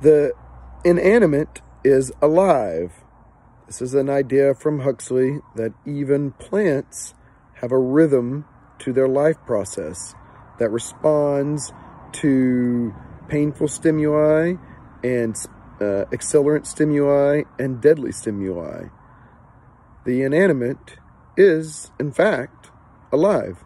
The inanimate is alive. This is an idea from Huxley that even plants have a rhythm to their life process that responds to painful stimuli and uh, accelerant stimuli and deadly stimuli. The inanimate is, in fact, alive.